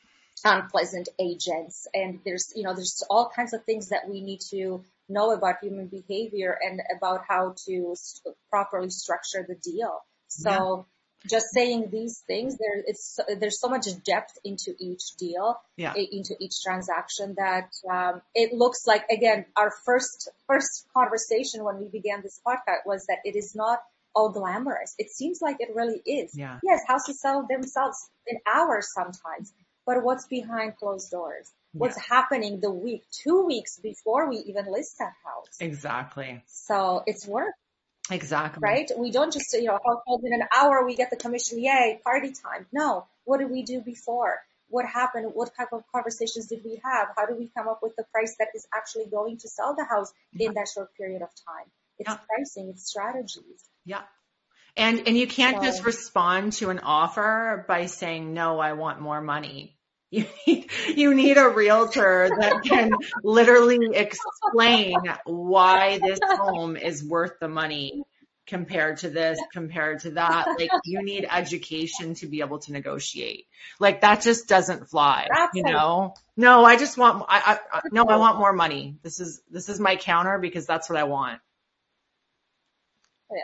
unpleasant agents, and there's you know there's all kinds of things that we need to know about human behavior and about how to st- properly structure the deal. So just saying these things, there it's there's so much depth into each deal, Yeah. into each transaction that um, it looks like again our first first conversation when we began this podcast was that it is not all glamorous. It seems like it really is. Yeah. Yes, houses sell themselves in hours sometimes, but what's behind closed doors? What's happening the week, two weeks before we even list that house? Exactly. So it's work, Exactly. right? We don't just, you know, oh, house sells in an hour, we get the commission, yay, party time. No. What did we do before? what happened? What type of conversations did we have? How do we come up with the price that is actually going to sell the house yeah. in that short period of time? It's yeah. pricing, it's strategies. Yeah. And and you can't so, just respond to an offer by saying no, I want more money. You need, you need a realtor that can literally explain why this home is worth the money compared to this, compared to that. Like you need education to be able to negotiate. Like that just doesn't fly, That's you know? No, I just want, I, I, no, I want more money. This is, this is my counter because that's what I want.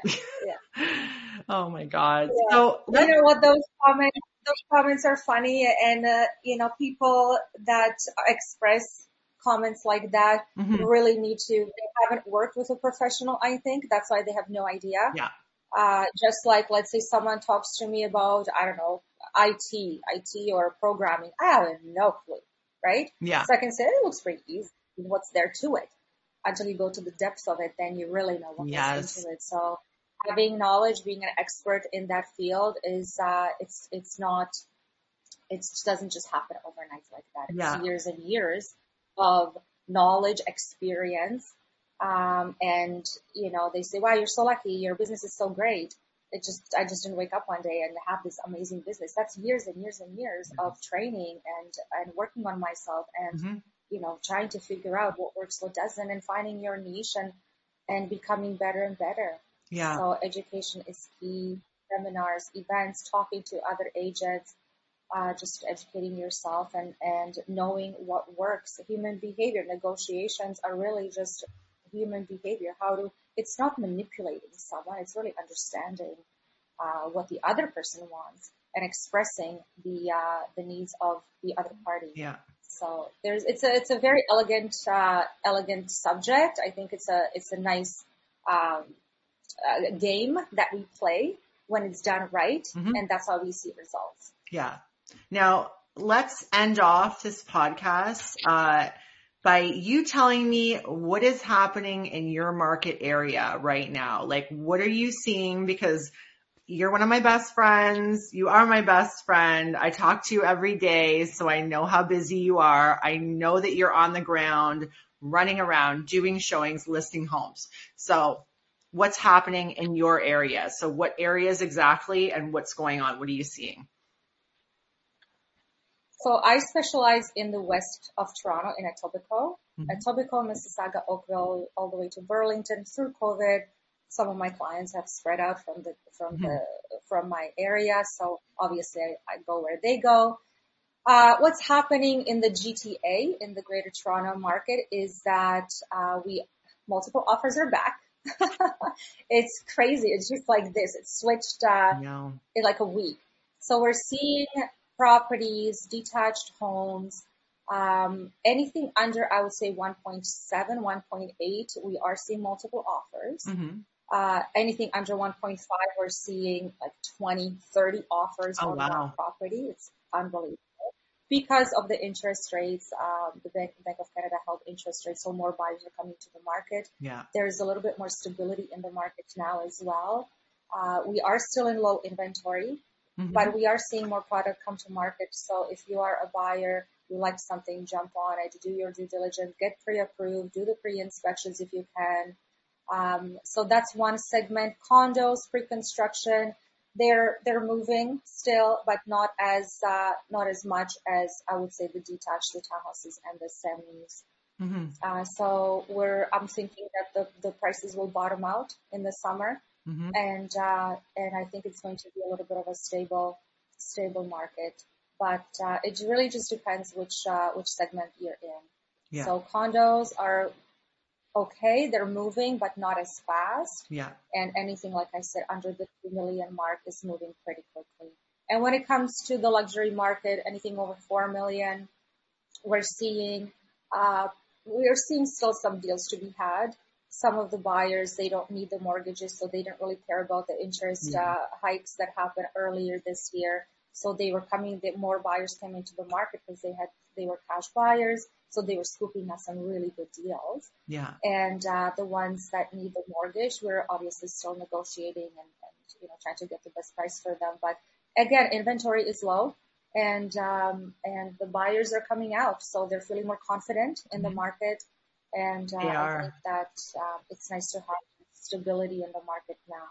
Yeah. yeah. oh my God. Yeah. So you know what those comments, those comments are funny and, uh, you know, people that express comments like that mm-hmm. really need to, they haven't worked with a professional, I think. That's why they have no idea. Yeah. Uh, just like, let's say someone talks to me about, I don't know, IT, IT or programming. I have no clue, right? Yeah. So I can say it looks pretty easy. What's there to it? Until you go to the depths of it, then you really know what yes. into it. So having knowledge, being an expert in that field is, uh, it's, it's not, it doesn't just happen overnight like that. It's yeah. years and years of knowledge, experience. Um, and you know, they say, wow, you're so lucky. Your business is so great. It just, I just didn't wake up one day and have this amazing business. That's years and years and years mm-hmm. of training and, and working on myself and, mm-hmm. you know, trying to figure out what works, what doesn't and finding your niche and, and becoming better and better. Yeah. So education is key. Seminars, events, talking to other agents, uh, just educating yourself and, and knowing what works. Human behavior negotiations are really just human behavior. How to, it's not manipulating someone. It's really understanding, uh, what the other person wants and expressing the, uh, the needs of the other party. Yeah. So there's, it's a, it's a very elegant, uh, elegant subject. I think it's a, it's a nice, um, uh, game that we play when it's done right. Mm-hmm. And that's how we see results. Yeah. Now, let's end off this podcast uh, by you telling me what is happening in your market area right now. Like, what are you seeing? Because you're one of my best friends. You are my best friend. I talk to you every day, so I know how busy you are. I know that you're on the ground, running around, doing showings, listing homes. So what's happening in your area? So what areas exactly and what's going on? What are you seeing? So I specialize in the west of Toronto in Etobicoke, mm-hmm. Etobicoke, Mississauga, Oakville, all the way to Burlington. Through COVID, some of my clients have spread out from the from mm-hmm. the from my area, so obviously I, I go where they go. Uh, what's happening in the GTA in the Greater Toronto market is that uh, we multiple offers are back. it's crazy. It's just like this. It's switched uh, in like a week. So we're seeing properties, detached homes, um, anything under, I would say 1.7, 1.8, we are seeing multiple offers. Mm-hmm. Uh, anything under 1.5, we're seeing like 20, 30 offers oh, on wow. one property. It's unbelievable. Because of the interest rates, um, the Bank, Bank of Canada held interest rates, so more buyers are coming to the market. Yeah. There's a little bit more stability in the market now as well. Uh, we are still in low inventory. Mm-hmm. But we are seeing more product come to market. So if you are a buyer, you like something, jump on it, do your due diligence, get pre-approved, do the pre-inspections if you can. Um, so that's one segment. Condos, pre-construction, they're they're moving still, but not as uh, not as much as I would say the detached, the townhouses, and the semis. Mm-hmm. Uh, so we're I'm thinking that the the prices will bottom out in the summer. Mm-hmm. And, uh, and I think it's going to be a little bit of a stable, stable market. But, uh, it really just depends which, uh, which segment you're in. Yeah. So condos are okay. They're moving, but not as fast. Yeah. And anything, like I said, under the 2 million mark is moving pretty quickly. And when it comes to the luxury market, anything over 4 million, we're seeing, uh, we are seeing still some deals to be had some of the buyers, they don't need the mortgages, so they don't really care about the interest uh, hikes that happened earlier this year. So they were coming, the more buyers came into the market because they had, they were cash buyers. So they were scooping us some really good deals. Yeah. And, uh, the ones that need the mortgage, we're obviously still negotiating and, and, you know, trying to get the best price for them. But again, inventory is low. and um, and the buyers are coming out, so they're feeling more confident in the market, and uh, I think that uh, it's nice to have stability in the market now.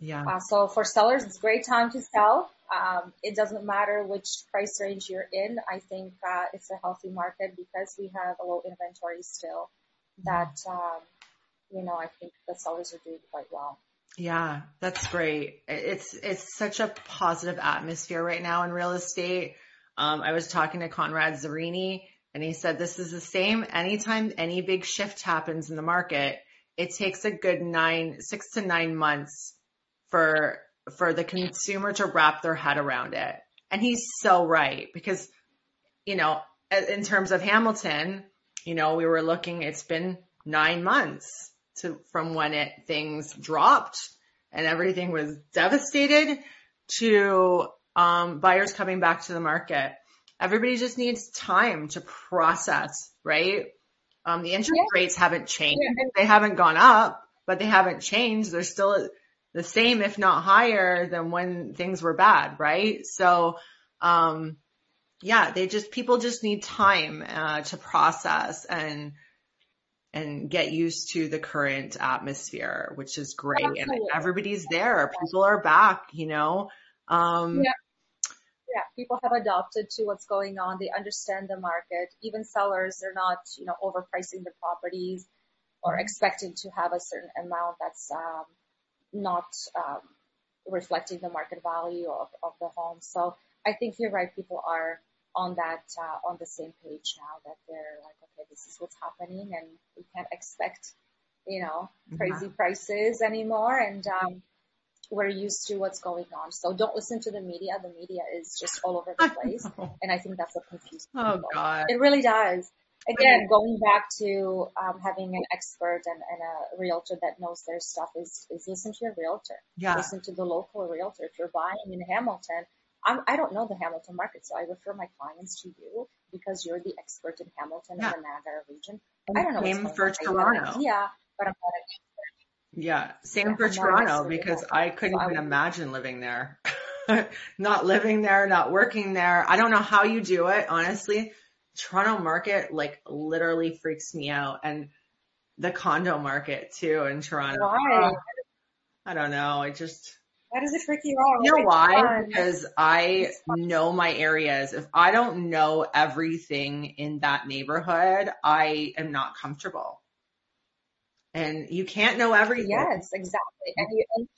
Yeah. Uh, so for sellers, it's a great time to sell. Um, it doesn't matter which price range you're in. I think uh, it's a healthy market because we have a low inventory still. That um, you know, I think the sellers are doing quite well. Yeah, that's great. It's it's such a positive atmosphere right now in real estate. Um, I was talking to Conrad Zurini, and he said this is the same anytime any big shift happens in the market. It takes a good nine, six to nine months for for the consumer to wrap their head around it. And he's so right because, you know, in terms of Hamilton, you know, we were looking, it's been nine months to, from when it, things dropped and everything was devastated to, um, buyers coming back to the market. Everybody just needs time to process, right? Um, the interest yeah. rates haven't changed. Yeah. They haven't gone up, but they haven't changed. They're still the same, if not higher than when things were bad, right? So, um, yeah, they just, people just need time, uh, to process and, and get used to the current atmosphere, which is great. Absolutely. And everybody's there. People are back, you know? Um, yeah. Yeah, people have adopted to what's going on. They understand the market. Even sellers, they're not, you know, overpricing the properties or mm-hmm. to have a certain amount that's, um, not um, reflecting the market value of, of the home. So I think you're right. People are on that uh, on the same page now that they're like, okay, this is what's happening, and we can't expect you know crazy yeah. prices anymore, and um, we're used to what's going on. So don't listen to the media. The media is just all over the place, and I think that's what confuses oh, people. Oh God, it really does again, going back to um, having an expert and, and, a realtor that knows their stuff is, is listen to your realtor. Yeah. Listen to the local realtor. If you're buying in Hamilton, I'm, I do not know the Hamilton market, so I refer my clients to you because you're the expert in Hamilton yeah. and the Niagara region. I don't know. Same for Toronto. Yeah, but I'm not an expert. Yeah, same yeah, for Toronto because I couldn't so even I imagine living there. not living there, not working there. I don't know how you do it, honestly. Toronto market like literally freaks me out and the condo market too in Toronto. Why? I don't know. I just why does it freak you out? You know why? Because I know my areas. If I don't know everything in that neighborhood, I am not comfortable. And you can't know everything. Yes, exactly. And you, and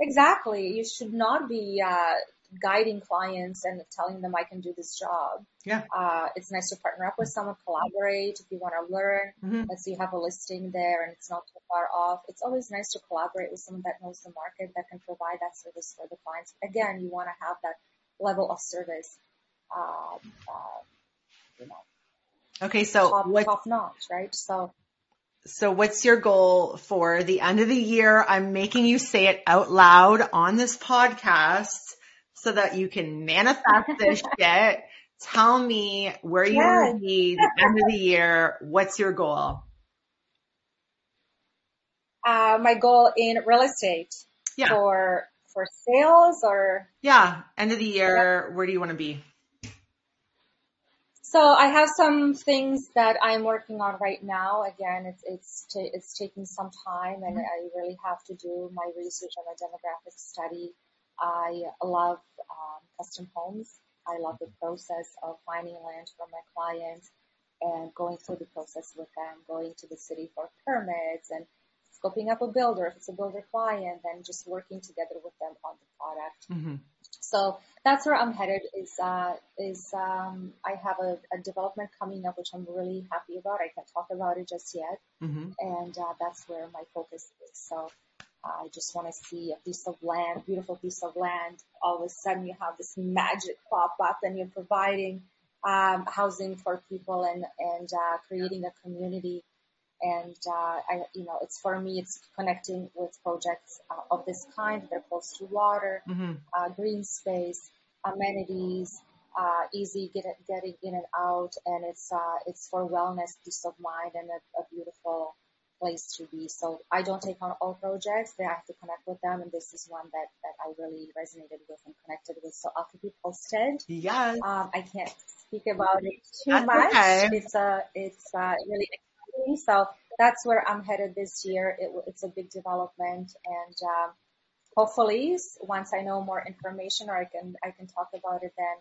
exactly. You should not be uh, guiding clients and telling them I can do this job. Yeah. Uh, it's nice to partner up with someone, collaborate if you want to learn. Mm-hmm. Let's say you have a listing there and it's not too far off. It's always nice to collaborate with someone that knows the market that can provide that service for the clients. Again, you want to have that level of service. Um, uh, you know. Okay, so top, what, top notch, right? So. So what's your goal for the end of the year? I'm making you say it out loud on this podcast so that you can manifest this shit. Tell me where you yes. want to be the end of the year. What's your goal? Uh, my goal in real estate yeah. for for sales or yeah, end of the year. Where do you want to be? So I have some things that I'm working on right now. Again, it's it's t- it's taking some time, and mm-hmm. I really have to do my research on a demographic study I love um, custom homes. I love the process of finding land for my clients and going through the process with them, going to the city for permits and scoping up a builder if it's a builder client, then just working together with them on the product. Mm-hmm. So that's where I'm headed. Is uh, is um, I have a, a, development coming up which I'm really happy about. I can't talk about it just yet, mm-hmm. and uh, that's where my focus is. So I just want to see a piece of land, beautiful piece of land. All of a sudden you have this magic pop up and you're providing um, housing for people and, and uh, creating a community. And, uh, I, you know, it's for me, it's connecting with projects uh, of this kind. They're close to water, mm-hmm. uh, green space, amenities, uh, easy get, getting in and out. And it's, uh, it's for wellness, peace of mind and a, a beautiful, place to be. So I don't take on all projects. I have to connect with them, and this is one that that I really resonated with and connected with. So I'll keep you posted. Yes. Um, I can't speak about it too That's much. okay. It's a, it's uh, really exciting. So that's where I'm headed this year. It, it's a big development, and um, hopefully, once I know more information or I can I can talk about it, then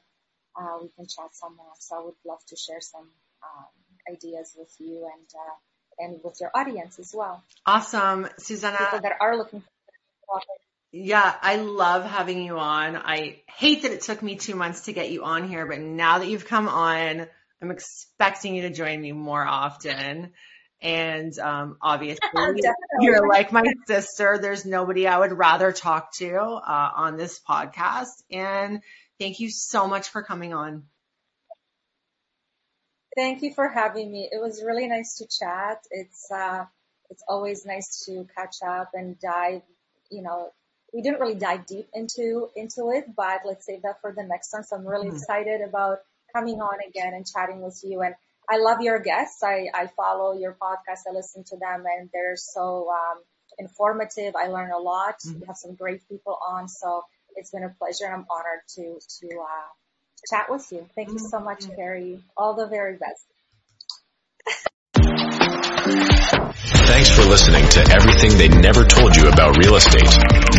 uh, we can chat some more. So I would love to share some um, ideas with you and uh, and with your audience as well. Awesome. People Zuzana, that are looking for yeah, I love having you on. I hate that it took me two months to get you on here, but now that you've come on, I'm expecting you to join me more often. And um, obviously, you're like my sister. There's nobody I would rather talk to uh, on this podcast. And thank you so much for coming on. Thank you for having me. It was really nice to chat. It's uh, it's always nice to catch up and dive. You know, we didn't really dive deep into into it, but let's save that for the next one. So I'm really Mhm. excited about coming on again and chatting with you. And I love your guests. I I follow your podcast. I listen to them, and they're so um, informative. I learn a lot. Mhm. You have some great people on, so it's been a pleasure. and I'm honored to to uh, chat with you. Thank you so much, Mhm. Carrie. All the very best. Thanks for listening to everything they never told you about real estate.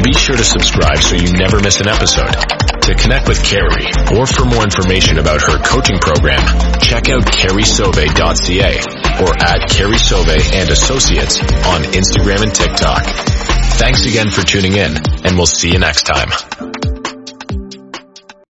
Be sure to subscribe so you never miss an episode. To connect with Carrie or for more information about her coaching program, check out carriesoave.ca or at Carrie Soave and Associates on Instagram and TikTok. Thanks again for tuning in and we'll see you next time.